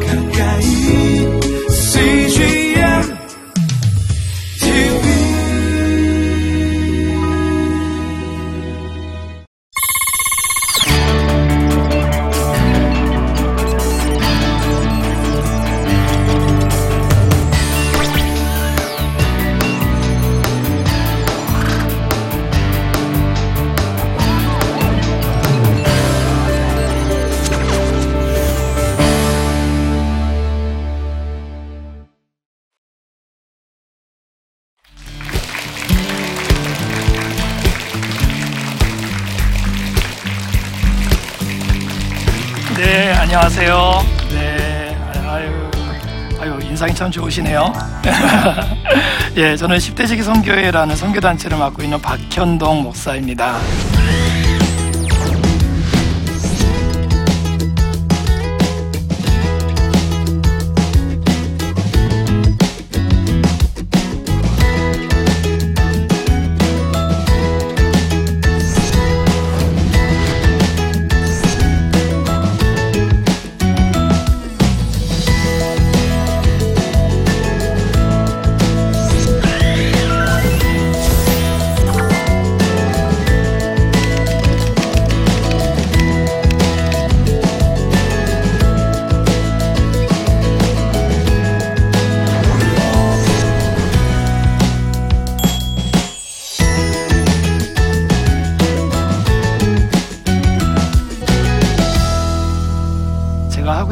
가까 인상이 참 좋으시네요. 예, 저는 10대 지기 선교회라는 선교단체를 맡고 있는 박현동 목사입니다.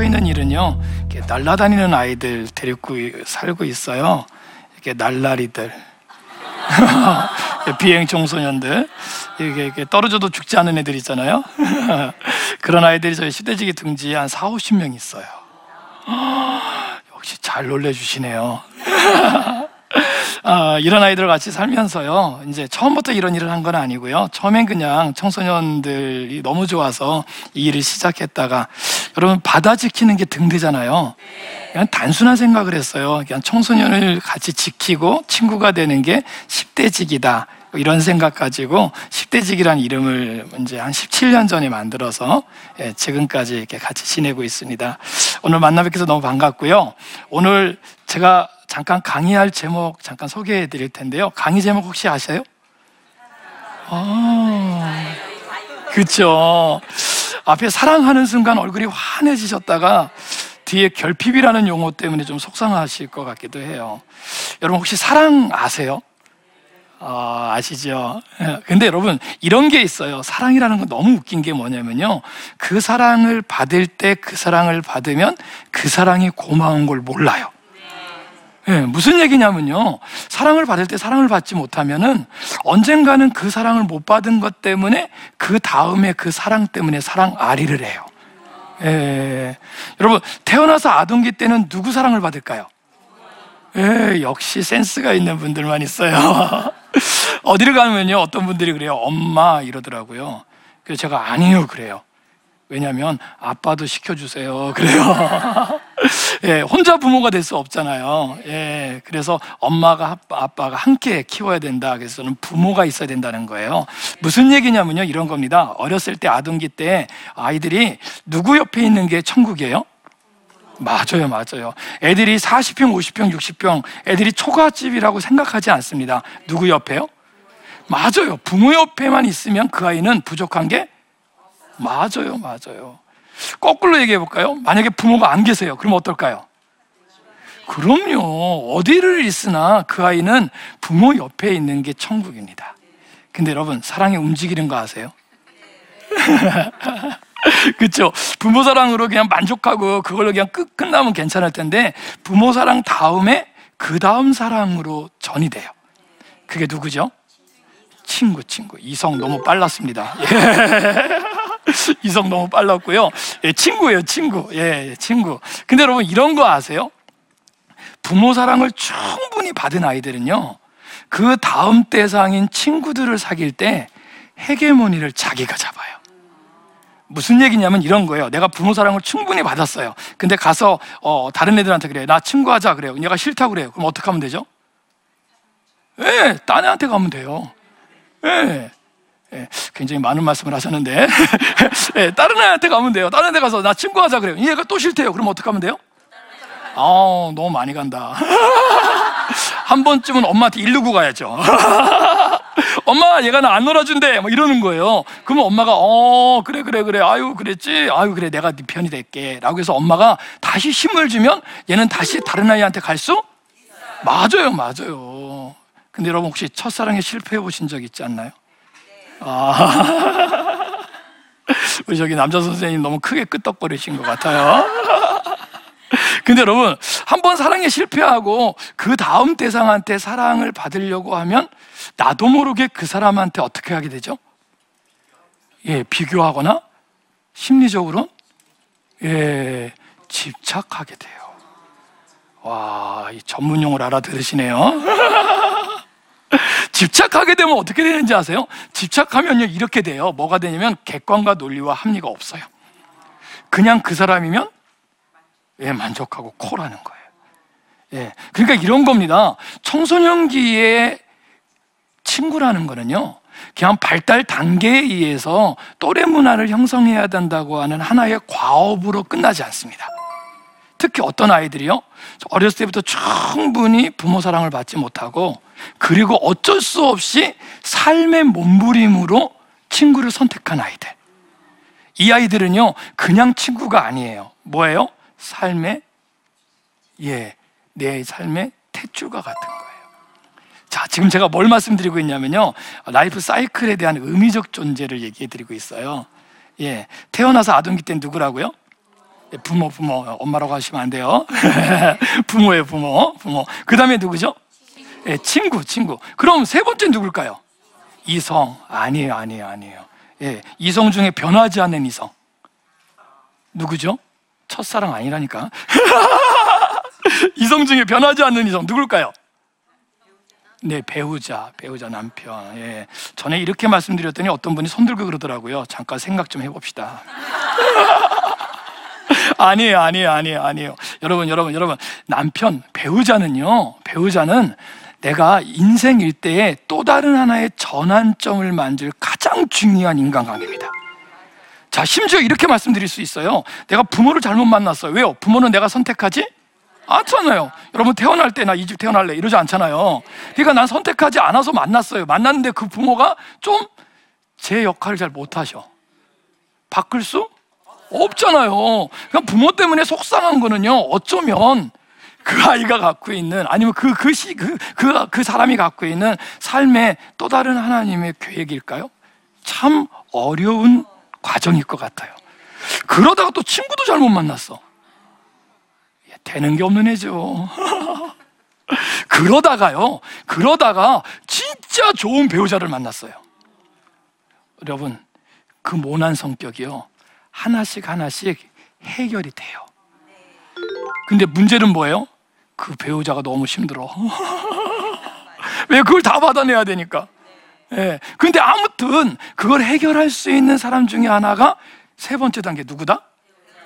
하고 있는 일은요, 이렇게 날라다니는 아이들 데리고 살고 있어요. 이렇게 날라리들. 비행 청소년들 이게, 이게 떨어져도 죽지 않은 애들 있잖아요. 그런 아이들이 저희 시대지기 등지에 한 4, 50명 있어요. 역시 잘 놀래주시네요. 아, 이런 아이들 같이 살면서요. 이제 처음부터 이런 일을 한 건 아니고요. 처음엔 그냥 청소년들이 너무 좋아서 이 일을 시작했다가 여러분 바다 지키는 게 등대잖아요. 그냥 단순한 생각을 했어요. 그냥 청소년을 같이 지키고 친구가 되는 게 10대 직이다. 이런 생각 가지고 10대직이라는 이름을 이제 한 17년 전에 만들어서 예, 지금까지 이렇게 같이 지내고 있습니다. 오늘 만나 뵙게서 너무 반갑고요. 오늘 제가 잠깐 강의할 제목 잠깐 소개해 드릴 텐데요. 강의 제목 혹시 아세요? 아, 그쵸. 앞에 사랑하는 순간 얼굴이 환해지셨다가 뒤에 결핍이라는 용어 때문에 좀 속상하실 것 같기도 해요. 여러분 혹시 사랑 아세요? 아, 아시죠? 근데 여러분, 이런 게 있어요. 사랑이라는 건 너무 웃긴 게 뭐냐면요. 그 사랑을 받을 때 그 사랑을 받으면 그 사랑이 고마운 걸 몰라요. 예, 무슨 얘기냐면요. 사랑을 받을 때 사랑을 받지 못하면은 언젠가는 그 사랑을 못 받은 것 때문에 그 다음에 그 사랑 때문에 사랑 아리를 해요. 예. 여러분, 태어나서 아동기 때는 누구 사랑을 받을까요? 예, 역시 센스가 있는 분들만 있어요. 어디를 가면요, 어떤 분들이 그래요. 엄마 이러더라고요. 그래서 제가 아니요, 그래요. 왜냐하면 아빠도 시켜주세요. 그래요. 예, 혼자 부모가 될 수 없잖아요. 예, 그래서 엄마가 아빠, 아빠가 함께 키워야 된다. 그래서 저는 부모가 있어야 된다는 거예요. 무슨 얘기냐면요, 이런 겁니다. 어렸을 때 아동기 때 아이들이 누구 옆에 있는 게 천국이에요? 맞아요, 맞아요. 애들이 40평, 50평, 60평, 애들이 초가집이라고 생각하지 않습니다. 누구 옆에요? 맞아요. 부모 옆에만 있으면 그 아이는 부족한 게 맞아요, 맞아요. 거꾸로 얘기해 볼까요? 만약에 부모가 안 계세요. 그럼 어떨까요? 그럼요. 어디를 있으나 그 아이는 부모 옆에 있는 게 천국입니다. 근데 여러분, 사랑이 움직이는 거 아세요? 그렇죠. 부모 사랑으로 그냥 만족하고 그걸로 그냥 끝 끝나면 괜찮을 텐데 부모 사랑 다음에 그 다음 사랑으로 전이 돼요. 그게 누구죠? 친구, 친구. 이성 너무 빨랐습니다. 예. 이성 너무 빨랐고요. 예, 친구예요, 친구. 예, 친구. 근데 여러분 이런 거 아세요? 부모 사랑을 충분히 받은 아이들은요. 그 다음 대상인 친구들을 사귈 때 헤게모니를 자기가 잡아요. 무슨 얘기냐면 이런 거예요. 내가 부모 사랑을 충분히 받았어요. 근데 가서 어, 다른 애들한테 그래. 나 친구하자 그래요. 얘가 싫다고 그래요. 그럼 어떻게 하면 되죠? 예, 딴 애한테 가면 돼요. 예. 예, 굉장히 많은 말씀을 하셨는데 예, 다른 애한테 가면 돼요. 다른 애 가서 나 친구하자 그래요. 얘가 또 싫대요. 그럼 어떻게 하면 돼요? 아, 너무 많이 간다. 한 번쯤은 엄마한테 일르고 가야죠. 엄마, 얘가 나 안 놀아준대. 뭐 이러는 거예요. 그러면 엄마가, 어, 그래, 그래, 그래. 아유, 그랬지. 아유, 그래. 내가 네 편이 될게. 라고 해서 엄마가 다시 힘을 주면 얘는 다시 다른 아이한테 갈 수? 맞아요, 맞아요. 근데 여러분 혹시 첫사랑에 실패해 보신 적 있지 않나요? 아. 우리 저기 남자 선생님 너무 크게 끄떡거리신 것 같아요. 근데 여러분, 한 번 사랑에 실패하고 그 다음 대상한테 사랑을 받으려고 하면 나도 모르게 그 사람한테 어떻게 하게 되죠? 예, 비교하거나 심리적으로 예, 집착하게 돼요. 와, 이 전문 용어를 알아들으시네요. 집착하게 되면 어떻게 되는지 아세요? 집착하면요, 이렇게 돼요. 뭐가 되냐면 객관과 논리와 합리가 없어요. 그냥 그 사람이면 예, 만족하고 콜하는 거예요. 예. 그러니까 이런 겁니다. 청소년기의 친구라는 거는요, 그냥 발달 단계에 의해서 또래 문화를 형성해야 된다고 하는 하나의 과업으로 끝나지 않습니다. 특히 어떤 아이들이요, 어렸을 때부터 충분히 부모 사랑을 받지 못하고, 그리고 어쩔 수 없이 삶의 몸부림으로 친구를 선택한 아이들. 이 아이들은요, 그냥 친구가 아니에요. 뭐예요? 삶의, 예, 내 삶의 탯줄과 같은 거예요. 자, 지금 제가 뭘 말씀드리고 있냐면요. 라이프 사이클에 대한 의미적 존재를 얘기해 드리고 있어요. 예. 태어나서 아동기 때 누구라고요? 예, 부모, 부모. 엄마라고 하시면 안 돼요. 부모예요, 부모. 부모. 그 다음에 누구죠? 예, 친구, 친구. 그럼 세 번째 누굴까요? 이성. 아니에요, 아니에요, 아니에요. 예. 이성 중에 변하지 않는 이성. 누구죠? 첫사랑 아니라니까. 이성 중에 변하지 않는 이성 누굴까요? 네, 배우자, 배우자 남편. 예. 전에 이렇게 말씀드렸더니 어떤 분이 손들고 그러더라고요. 잠깐 생각 좀 해봅시다. 아니에요, 아니에요, 아니에요, 아니에요. 여러분, 여러분, 여러분. 남편, 배우자는요, 배우자는 내가 인생 일대에 또 다른 하나의 전환점을 만들 가장 중요한 인간관계입니다. 자, 심지어 이렇게 말씀드릴 수 있어요. 내가 부모를 잘못 만났어요. 왜요? 부모는 내가 선택하지? 않잖아요. 여러분 태어날 때 나 이 집 태어날래 이러지 않잖아요. 그러니까 난 선택하지 않아서 만났어요. 만났는데 그 부모가 좀 제 역할을 잘 못하셔. 바꿀 수 없잖아요. 그냥 부모 때문에 속상한 거는요. 어쩌면 그 아이가 갖고 있는 아니면 그 그 시 그 그 그 사람이 갖고 있는 삶의 또 다른 하나님의 계획일까요? 참 어려운 과정일 것 같아요. 그러다가 또 친구도 잘못 만났어. 되는 게 없는 애죠. 그러다가요, 그러다가 진짜 좋은 배우자를 만났어요. 여러분, 그 모난 성격이요, 하나씩 하나씩 해결이 돼요. 근데 문제는 뭐예요? 그 배우자가 너무 힘들어. 왜 그걸 다 받아내야 되니까? 예. 근데 아무튼 그걸 해결할 수 있는 사람 중에 하나가 세 번째 단계 누구다?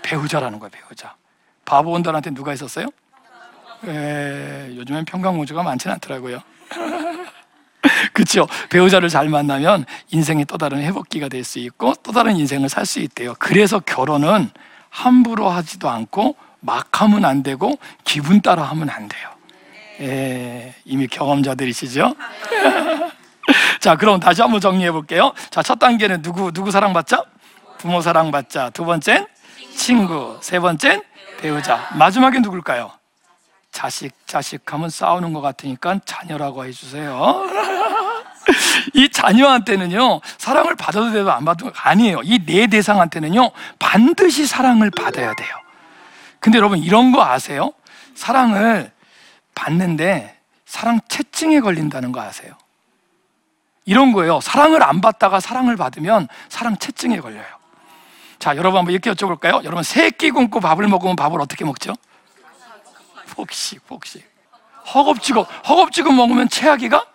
배우자라는 거예요, 배우자. 바보 온달한테 누가 있었어요? 예, 요즘엔 평강우주가 많지는 않더라고요. 그렇죠. 배우자를 잘 만나면 인생의 또 다른 회복기가 될 수 있고 또 다른 인생을 살 수 있대요. 그래서 결혼은 함부로 하지도 않고 막 하면 안 되고 기분 따라 하면 안 돼요. 예, 이미 경험자들이시죠? 자, 그럼 다시 한번 정리해 볼게요. 자, 첫 단계는 누구 누구 사랑받자? 부모 사랑받자. 두 번째는 친구. 세 번째는 배우자. 마지막에 누굴까요? 자식, 자식 하면 싸우는 것 같으니까 자녀라고 해주세요. 이 자녀한테는요, 사랑을 받아도 되도 안 받아도 아니에요. 이 네 대상한테는요, 반드시 사랑을 받아야 돼요. 근데 여러분, 이런 거 아세요? 사랑을 받는데 사랑 채증에 걸린다는 거 아세요? 이런 거예요. 사랑을 안 받다가 사랑을 받으면 사랑 채증에 걸려요. 자, 여러분 한번 이렇게 여쭤볼까요? 여러분 세끼 굶고 밥을 먹으면 밥을 어떻게 먹죠? 폭식, 폭식. 허겁지겁, 허겁지겁 먹으면 체하기가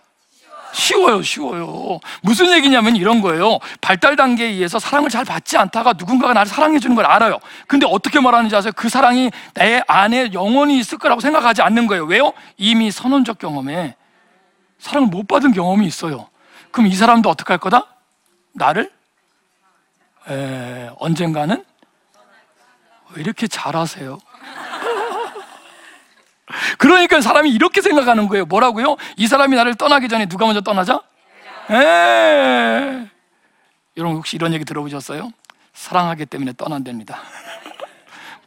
쉬워요, 쉬워요. 무슨 얘기냐면 이런 거예요. 발달 단계에 의해서 사랑을 잘 받지 않다가 누군가가 나를 사랑해 주는 걸 알아요. 근데 어떻게 말하는지 아세요? 그 사랑이 내 안에 영원히 있을 거라고 생각하지 않는 거예요. 왜요? 이미 선언적 경험에 사랑을 못 받은 경험이 있어요. 그럼 이 사람도 어떻게 할 거다? 나를 에, 언젠가는 왜 이렇게 잘하세요? 그러니까 사람이 이렇게 생각하는 거예요. 뭐라고요? 이 사람이 나를 떠나기 전에 누가 먼저 떠나자? 에. 여러분 혹시 이런 얘기 들어보셨어요? 사랑하기 때문에 떠난답니다.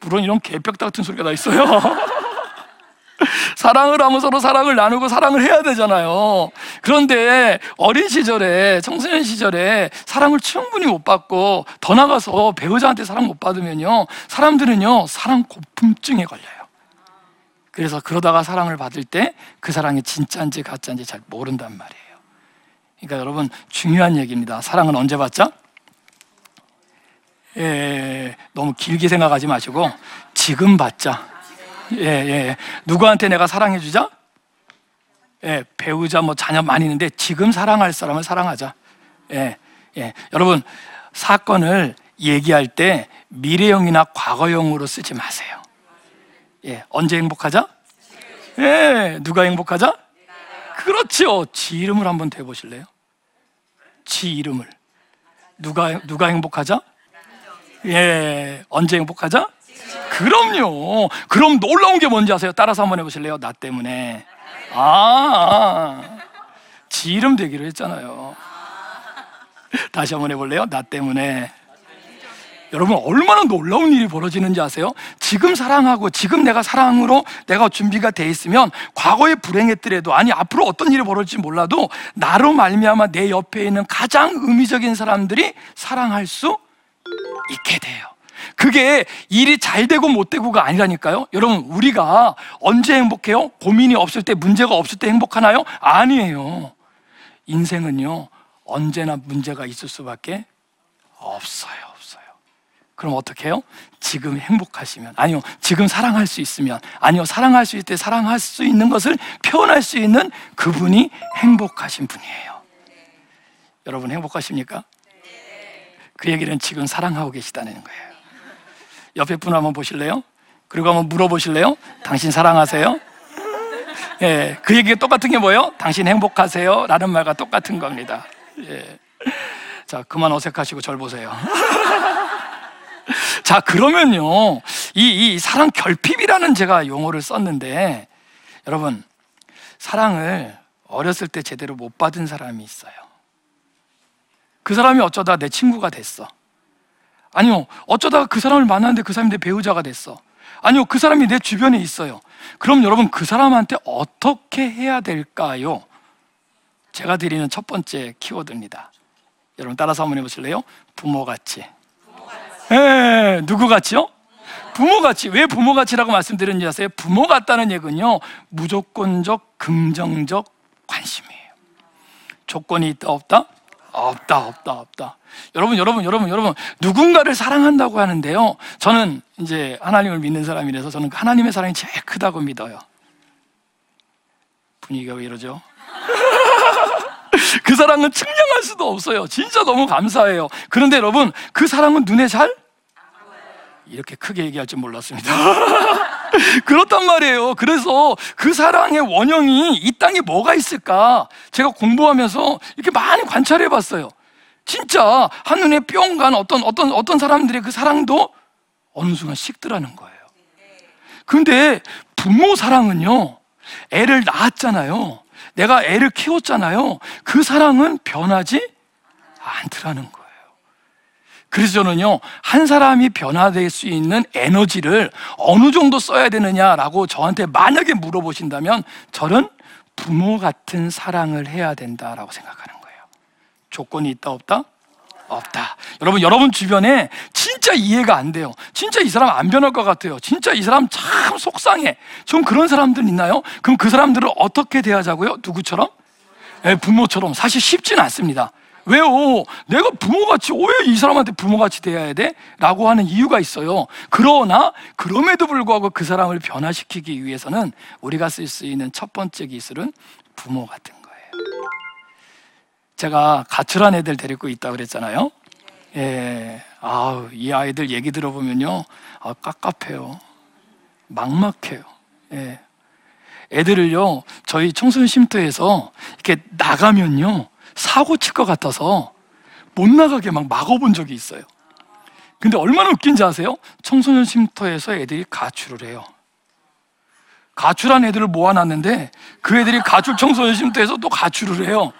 물론 이런 개벽 같은 소리가 다 있어요. 사랑을 하면 서로 사랑을 나누고 사랑을 해야 되잖아요. 그런데 어린 시절에, 청소년 시절에 사랑을 충분히 못 받고 더 나가서 배우자한테 사랑 못 받으면요. 사람들은요, 사랑 고품증에 걸려요. 그래서 그러다가 사랑을 받을 때 그 사랑이 진짜인지 가짜인지 잘 모른단 말이에요. 그러니까 여러분 중요한 얘기입니다. 사랑은 언제 받자? 예, 너무 길게 생각하지 마시고 지금 받자. 예, 예. 누구한테 내가 사랑해 주자? 예, 배우자 뭐 자녀 많이 있는데 지금 사랑할 사람을 사랑하자. 예, 예. 여러분 사건을 얘기할 때 미래형이나 과거형으로 쓰지 마세요. 예, 언제 행복하자? 예, 누가 행복하자? 그렇죠. 지 이름을 한번 대 보실래요? 지 이름을 누가 누가 행복하자? 예, 언제 행복하자? 그럼요. 그럼 놀라운 게 뭔지 아세요? 따라서 한번 해 보실래요? 나 때문에. 아, 아. 지 이름 되기로 했잖아요. 다시 한번 해 볼래요? 나 때문에. 여러분 얼마나 놀라운 일이 벌어지는지 아세요? 지금 사랑하고 지금 내가 사랑으로 내가 준비가 돼 있으면 과거에 불행했더라도 아니 앞으로 어떤 일이 벌어질지 몰라도 나로 말미암아 내 옆에 있는 가장 의미적인 사람들이 사랑할 수 있게 돼요. 그게 일이 잘 되고 못 되고가 아니라니까요. 여러분, 우리가 언제 행복해요? 고민이 없을 때, 문제가 없을 때 행복하나요? 아니에요. 인생은요, 언제나 문제가 있을 수밖에 없어요. 그럼 어떻게 해요? 지금 행복하시면, 아니요, 지금 사랑할 수 있으면, 아니요, 사랑할 수 있을 때 사랑할 수 있는 것을 표현할 수 있는 그분이 행복하신 분이에요. 여러분 행복하십니까? 그 얘기는 지금 사랑하고 계시다는 거예요. 옆에 분 한번 보실래요? 그리고 한번 물어보실래요? 당신 사랑하세요? 예, 그 얘기가 똑같은 게 뭐예요? 당신 행복하세요? 라는 말과 똑같은 겁니다. 예. 자, 그만 어색하시고 절 보세요. 자, 그러면요. 이, 이 사랑 결핍이라는 제가 용어를 썼는데, 여러분, 사랑을 어렸을 때 제대로 못 받은 사람이 있어요. 그 사람이 어쩌다 내 친구가 됐어. 아니요, 어쩌다가 그 사람을 만났는데 그 사람이 내 배우자가 됐어. 아니요, 그 사람이 내 주변에 있어요. 그럼 여러분 그 사람한테 어떻게 해야 될까요? 제가 드리는 첫 번째 키워드입니다. 여러분 따라서 한번 해보실래요? 부모같이. 예, 누구 같이요? 부모 같이. 왜 부모 같이라고 말씀드렸는지 아세요? 부모 같다는 얘기는요, 무조건적, 긍정적 관심이에요. 조건이 있다, 없다? 없다, 없다, 없다. 여러분, 여러분, 여러분, 여러분, 누군가를 사랑한다고 하는데요. 저는 이제 하나님을 믿는 사람이라서 저는 하나님의 사랑이 제일 크다고 믿어요. 분위기가 왜 이러죠? 그 사랑은 측량할 수도 없어요. 진짜 너무 감사해요. 그런데 여러분, 그 사랑은 눈에 잘? 이렇게 크게 얘기할 줄 몰랐습니다. 그렇단 말이에요. 그래서 그 사랑의 원형이 이 땅에 뭐가 있을까? 제가 공부하면서 이렇게 많이 관찰해 봤어요. 진짜 한눈에 뿅 간 어떤 어떤 어떤 사람들의 그 사랑도 어느 순간 식더라는 거예요. 근데 부모 사랑은요. 애를 낳았잖아요. 내가 애를 키웠잖아요. 그 사랑은 변하지 않더라는 거예요. 그래서 저는요, 한 사람이 변화될 수 있는 에너지를 어느 정도 써야 되느냐라고 저한테 만약에 물어보신다면 저는 부모 같은 사랑을 해야 된다라고 생각하는 거예요. 조건이 있다, 없다? 없다. 여러분, 여러분 주변에 진짜 이해가 안 돼요. 진짜 이 사람 안 변할 것 같아요. 진짜 이 사람 참 속상해. 좀 그런 사람들 있나요? 그럼 그 사람들을 어떻게 대하자고요? 누구처럼? 네, 부모처럼. 사실 쉽진 않습니다. 왜요? 내가 부모같이 왜 이 사람한테 부모같이 대해야 돼? 라고 하는 이유가 있어요. 그러나 그럼에도 불구하고 그 사람을 변화시키기 위해서는 우리가 쓸 수 있는 첫 번째 기술은 부모 같은 거예요. 제가 가출한 애들 데리고 있다 그랬잖아요. 예. 아우, 이 아이들 얘기 들어보면요. 아, 깝깝해요. 막막해요. 예. 애들을요, 저희 청소년 쉼터에서 이렇게 나가면요, 사고 칠 것 같아서 못 나가게 막 막아본 적이 있어요. 근데 얼마나 웃긴지 아세요? 청소년 쉼터에서 애들이 가출을 해요. 가출한 애들을 모아놨는데 그 애들이 가출 청소년 쉼터에서 또 가출을 해요.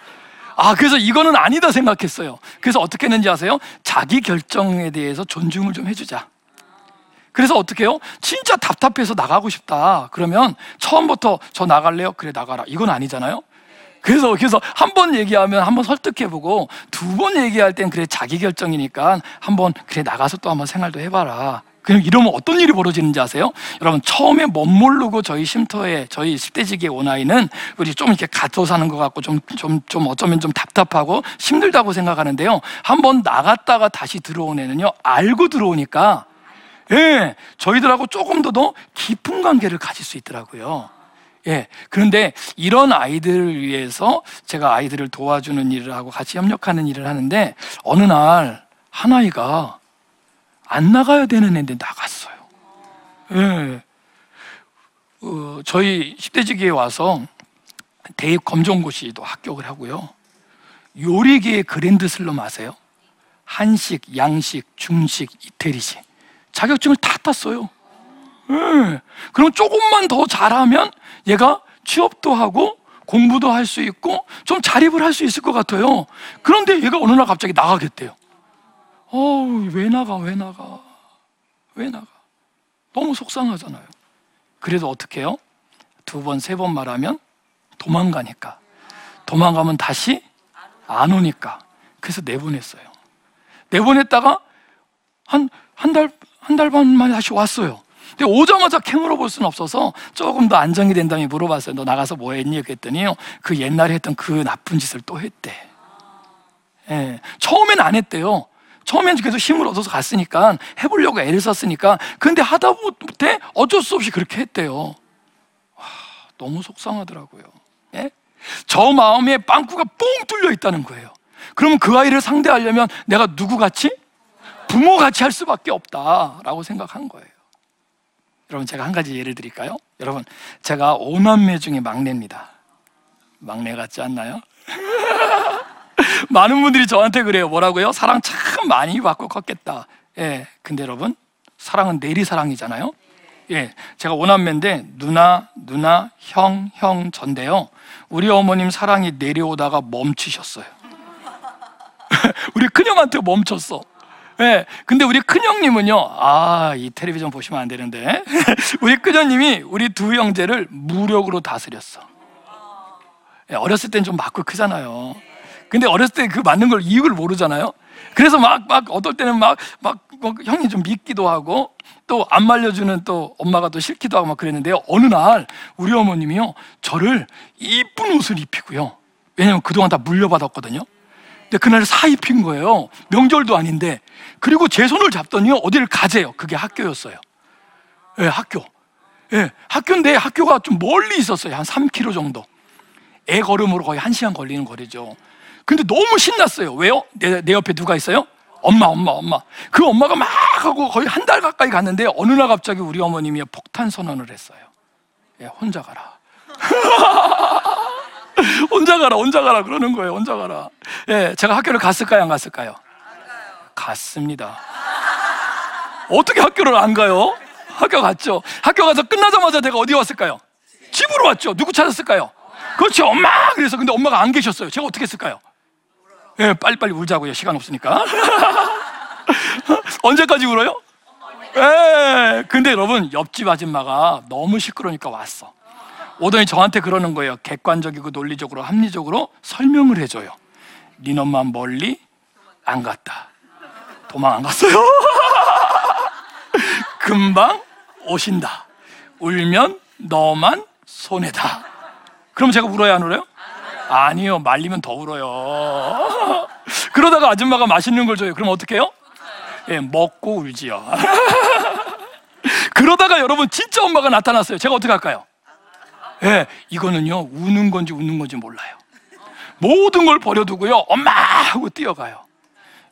아, 그래서 이거는 아니다 생각했어요. 그래서 어떻게 했는지 아세요? 자기 결정에 대해서 존중을 좀 해주자. 그래서 어떻게 해요? 진짜 답답해서 나가고 싶다. 그러면 처음부터 저 나갈래요? 그래, 나가라. 이건 아니잖아요? 그래서, 그래서 한 번 얘기하면 한 번 설득해보고 두 번 얘기할 땐 그래, 자기 결정이니까 한 번 그래, 나가서 또 한번 생활도 해봐라. 그럼 이러면 어떤 일이 벌어지는지 아세요? 여러분, 처음에 못 모르고 저희 쉼터에, 저희 10대지기에 온 아이는 우리 좀 이렇게 갇혀 사는 것 같고 좀, 좀, 좀 어쩌면 좀 답답하고 힘들다고 생각하는데요. 한번 나갔다가 다시 들어온 애는요, 알고 들어오니까 예, 저희들하고 조금 더 더 깊은 관계를 가질 수 있더라고요. 예, 그런데 이런 아이들을 위해서 제가 아이들을 도와주는 일을 하고 같이 협력하는 일을 하는데 어느 날 한 아이가 안 나가야 되는 애인데 나갔어요. 예. 어, 저희 10대지기에 와서 대입 검정고시도 합격을 하고요. 요리계의 그랜드 슬럼 아세요? 한식, 양식, 중식, 이태리식. 자격증을 다 땄어요. 예. 그럼 조금만 더 잘하면 얘가 취업도 하고 공부도 할 수 있고 좀 자립을 할 수 있을 것 같아요. 그런데 얘가 어느 날 갑자기 나가겠대요. 어우, 왜 나가, 왜 나가, 왜 나가. 너무 속상하잖아요. 그래서 어떻게 해요? 두 번, 세 번 말하면 도망가니까. 도망가면 다시 안 오니까. 그래서 내보냈어요. 내보냈다가 한, 한 달, 한 달 반 만에 다시 왔어요. 근데 오자마자 캐물어 볼 수는 없어서 조금 더 안정이 된 다음에 물어봤어요. 너 나가서 뭐 했니? 그랬더니요. 그 옛날에 했던 그 나쁜 짓을 또 했대. 예. 처음엔 안 했대요. 처음엔 계속 힘을 얻어서 갔으니까 해보려고 애를 썼으니까 근데 하다 못해 어쩔 수 없이 그렇게 했대요. 와, 너무 속상하더라고요. 예? 저 마음에 빵꾸가 뻥 뚫려 있다는 거예요. 그러면 그 아이를 상대하려면 내가 누구 같이? 부모 같이 할 수밖에 없다라고 생각한 거예요. 여러분 제가 한 가지 예를 드릴까요? 여러분 제가 오남매 중에 막내입니다. 막내 같지 않나요? 많은 분들이 저한테 그래요. 뭐라고요? 사랑 참 많이 받고 컸겠다. 예. 근데 여러분, 사랑은 내리 사랑이잖아요. 예. 제가 오남매인데 누나, 누나, 형, 형 전데요. 우리 어머님 사랑이 내려오다가 멈추셨어요. 우리 큰형한테 멈췄어. 예. 근데 우리 큰형님은요, 아, 이 텔레비전 보시면 안 되는데. 우리 큰형님이 우리 두 형제를 무력으로 다스렸어. 예, 어렸을 땐 좀 맞고 크잖아요. 근데 어렸을 때 그 맞는 걸 이유를 모르잖아요. 그래서 막, 막, 어떨 때는 막, 막, 막 형이 좀 믿기도 하고 또 안 말려주는 또 엄마가 또 싫기도 하고 막 그랬는데요. 어느 날 우리 어머님이요. 저를 이쁜 옷을 입히고요. 왜냐면 그동안 다 물려받았거든요. 근데 그날 사 입힌 거예요. 명절도 아닌데. 그리고 제 손을 잡더니요. 어디를 가재요. 그게 학교였어요. 예, 학교. 예, 학교인데 학교가 좀 멀리 있었어요. 한 3km 정도. 애 걸음으로 거의 1시간 걸리는 거리죠. 근데 너무 신났어요. 왜요? 내, 내 옆에 누가 있어요? 엄마, 엄마, 엄마. 그 엄마가 막 하고 거의 한 달 가까이 갔는데 어느 날 갑자기 우리 어머님이 폭탄 선언을 했어요. 예, 혼자 가라. 혼자 가라, 혼자 가라 그러는 거예요. 혼자 가라. 예, 제가 학교를 갔을까요, 안 갔을까요? 갔습니다. 어떻게 학교를 안 가요? 학교 갔죠. 학교 가서 끝나자마자 내가 어디 왔을까요? 집으로 왔죠. 누구 찾았을까요? 그렇죠. 엄마! 그래서 근데 엄마가 안 계셨어요. 제가 어떻게 했을까요? 예, 빨리빨리 울자고요. 시간 없으니까. 언제까지 울어요? 예. 근데 여러분, 옆집 아줌마가 너무 시끄러우니까 왔어. 오더니 저한테 그러는 거예요. 객관적이고 논리적으로 합리적으로 설명을 해줘요. 네 엄마 멀리 안 갔다. 도망 안 갔어요. 금방 오신다. 울면 너만 손해다. 그럼 제가 울어야 안 울어요? 아니요. 말리면 더 울어요. 그러다가 아줌마가 맛있는 걸 줘요. 그럼 어떻게 해요? 예, 먹고 울지요. 그러다가 여러분 진짜 엄마가 나타났어요. 제가 어떻게 할까요? 예, 이거는요. 우는 건지 웃는 건지 몰라요. 모든 걸 버려두고요. 엄마 하고 뛰어가요.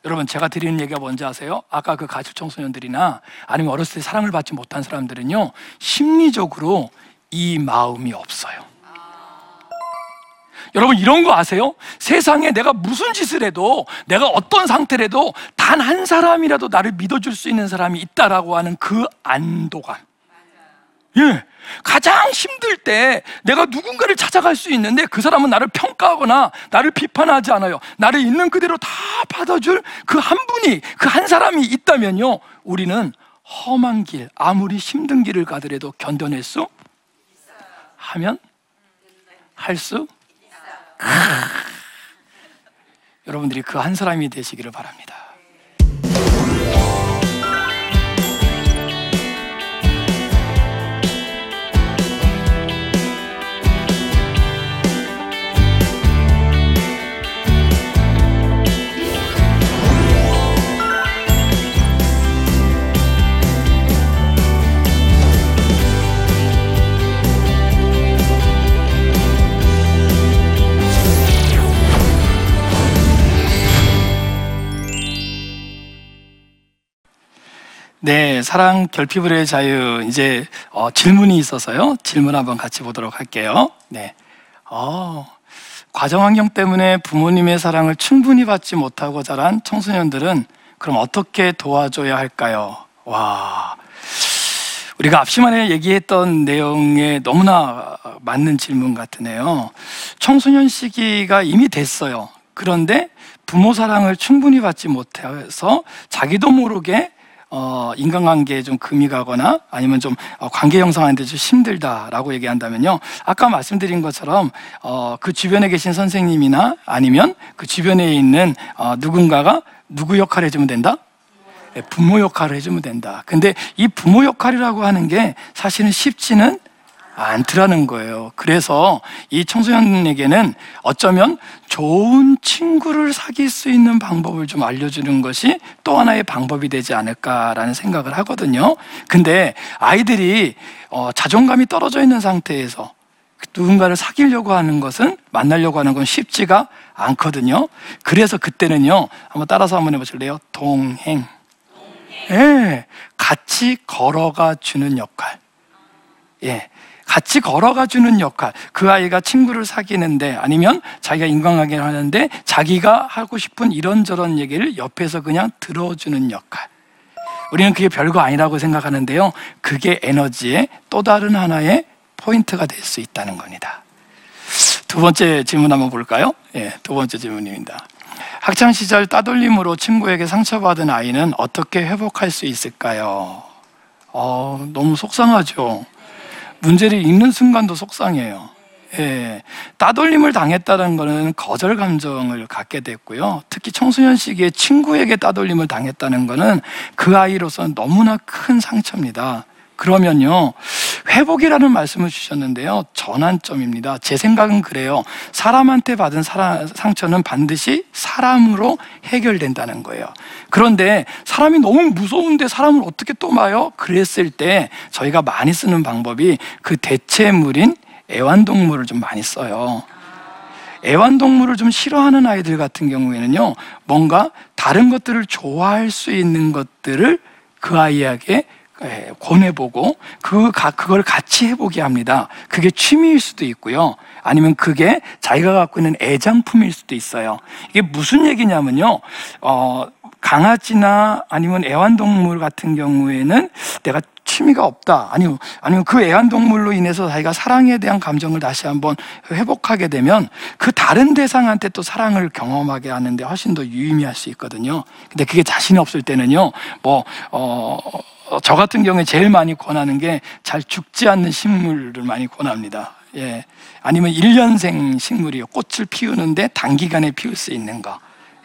여러분 제가 드리는 얘기가 뭔지 아세요? 아까 그 가출 청소년들이나 아니면 어렸을 때 사랑을 받지 못한 사람들은요. 심리적으로 이 마음이 없어요. 여러분 이런 거 아세요? 세상에 내가 무슨 짓을 해도 내가 어떤 상태라도 단 한 사람이라도 나를 믿어줄 수 있는 사람이 있다라고 하는 그 안도감. 예. 가장 힘들 때 내가 누군가를 찾아갈 수 있는데 그 사람은 나를 평가하거나 나를 비판하지 않아요. 나를 있는 그대로 다 받아줄 그 한 분이, 그 한 사람이 있다면요. 우리는 험한 길, 아무리 힘든 길을 가더라도 견뎌낼 수 하면 할 수? 여러분들이 그 한 사람이 되시기를 바랍니다. 네, 사랑 결핍을의 자유 이제 어, 질문이 있어서요. 질문 한번 같이 보도록 할게요. 네, 어, 과정 환경 때문에 부모님의 사랑을 충분히 받지 못하고 자란 청소년들은 그럼 어떻게 도와줘야 할까요? 와, 우리가 앞시만에 얘기했던 내용에 너무나 맞는 질문 같으네요. 청소년 시기가 이미 됐어요. 그런데 부모 사랑을 충분히 받지 못해서 자기도 모르게 어, 인간관계에 좀 금이 가거나 아니면 좀 어, 관계 형성하는데 좀 힘들다라고 얘기한다면요. 아까 말씀드린 것처럼 어, 그 주변에 계신 선생님이나 아니면 그 주변에 있는 어, 누군가가 누구 역할을 해주면 된다? 네, 부모 역할을 해주면 된다. 근데 이 부모 역할이라고 하는 게 사실은 쉽지는 않더라는 거예요. 그래서 이 청소년에게는 어쩌면 좋은 친구를 사귈 수 있는 방법을 좀 알려주는 것이 또 하나의 방법이 되지 않을까라는 생각을 하거든요. 근데 아이들이 어, 자존감이 떨어져 있는 상태에서 누군가를 사귀려고 하는 것은 만나려고 하는 건 쉽지가 않거든요. 그래서 그때는요, 한번 따라서 한번 해보실래요? 동행. 예, 같이 걸어가 주는 역할. 예, 같이 걸어가 주는 역할. 그 아이가 친구를 사귀는데 아니면 자기가 인간관계를 하는데 자기가 하고 싶은 이런저런 얘기를 옆에서 그냥 들어주는 역할. 우리는 그게 별거 아니라고 생각하는데요. 그게 에너지의 또 다른 하나의 포인트가 될 수 있다는 겁니다. 두 번째 질문 한번 볼까요? 예, 두 번째 질문입니다. 학창 시절 따돌림으로 친구에게 상처받은 아이는 어떻게 회복할 수 있을까요? 어, 너무 속상하죠. 문제를 읽는 순간도 속상해요. 예, 따돌림을 당했다는 것은 거절 감정을 갖게 됐고요. 특히 청소년 시기에 친구에게 따돌림을 당했다는 것은 그 아이로서는 너무나 큰 상처입니다. 그러면요, 회복이라는 말씀을 주셨는데요. 전환점입니다. 제 생각은 그래요. 사람한테 받은 사람, 상처는 반드시 사람으로 해결된다는 거예요. 그런데 사람이 너무 무서운데 사람을 어떻게 또 봐요? 그랬을 때 저희가 많이 쓰는 방법이 그 대체물인 애완동물을 좀 많이 써요. 애완동물을 좀 싫어하는 아이들 같은 경우에는요, 뭔가 다른 것들을 좋아할 수 있는 것들을 그 아이에게 예, 권해보고 그 그걸 같이 해보게 합니다. 그게 취미일 수도 있고요. 아니면 그게 자기가 갖고 있는 애장품일 수도 있어요. 이게 무슨 얘기냐면요. 어, 강아지나 아니면 애완동물 같은 경우에는 내가 취미가 없다. 아니면, 아니면 그 애완동물로 인해서 자기가 사랑에 대한 감정을 다시 한번 회복하게 되면 그 다른 대상한테 또 사랑을 경험하게 하는데 훨씬 더 유의미할 수 있거든요. 근데 그게 자신이 없을 때는요, 뭐, 어, 저 같은 경우에 제일 많이 권하는 게 잘 죽지 않는 식물을 많이 권합니다. 예. 아니면 1년생 식물이요. 꽃을 피우는데 단기간에 피울 수 있는 거.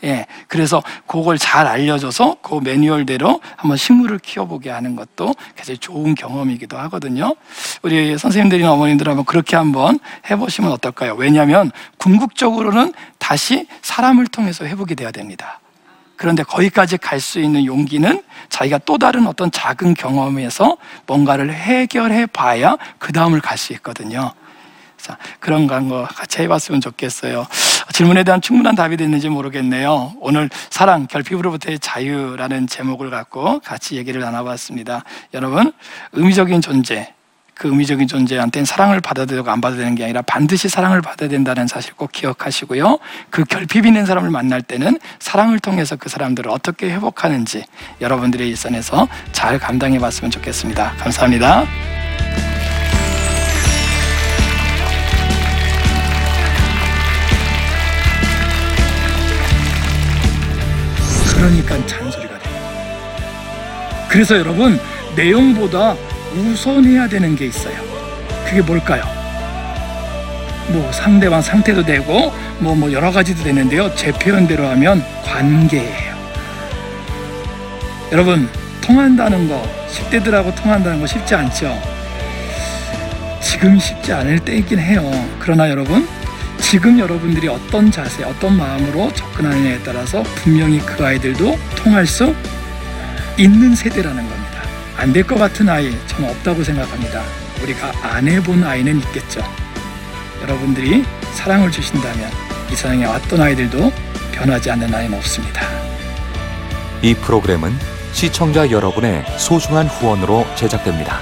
예. 그래서 그걸 잘 알려줘서 그 매뉴얼대로 한번 식물을 키워보게 하는 것도 굉장히 좋은 경험이기도 하거든요. 우리 선생님들이나 어머님들 한번 그렇게 한번 해보시면 어떨까요? 왜냐하면 궁극적으로는 다시 사람을 통해서 회복이 돼야 됩니다. 그런데 거기까지 갈 수 있는 용기는 자기가 또 다른 어떤 작은 경험에서 뭔가를 해결해 봐야 그 다음을 갈 수 있거든요. 자, 그런 거 같이 해봤으면 좋겠어요. 질문에 대한 충분한 답이 됐는지 모르겠네요. 오늘 사랑, 결핍으로부터의 자유라는 제목을 갖고 같이 얘기를 나눠봤습니다. 여러분, 의미적인 존재, 그 의미적인 존재한테는 사랑을 받아들이고 안 받아들이는 게 아니라 반드시 사랑을 받아야 된다는 사실 꼭 기억하시고요. 그 결핍 있는 사람을 만날 때는 사랑을 통해서 그 사람들을 어떻게 회복하는지 여러분들의 일선에서 잘 감당해 봤으면 좋겠습니다. 감사합니다. 그러니까 잔소리가 돼요. 그래서 여러분, 내용보다 우선해야 되는 게 있어요. 그게 뭘까요? 뭐 상대방 상태도 되고 뭐뭐 여러 가지도 되는데요. 제 표현대로 하면 관계예요. 여러분 통한다는 거 10대들하고 통한다는 거 쉽지 않죠. 지금 쉽지 않을 때이긴 해요. 그러나 여러분 지금 여러분들이 어떤 자세, 어떤 마음으로 접근하느냐에 따라서 분명히 그 아이들도 통할 수 있는 세대라는 겁니다. 안 될 것 같은 아이 저는 없다고 생각합니다. 우리가 안 해본 아이는 있겠죠. 여러분들이 사랑을 주신다면 이 세상에 어떤 아이들도 변하지 않는 아이는 없습니다. 이 프로그램은 시청자 여러분의 소중한 후원으로 제작됩니다.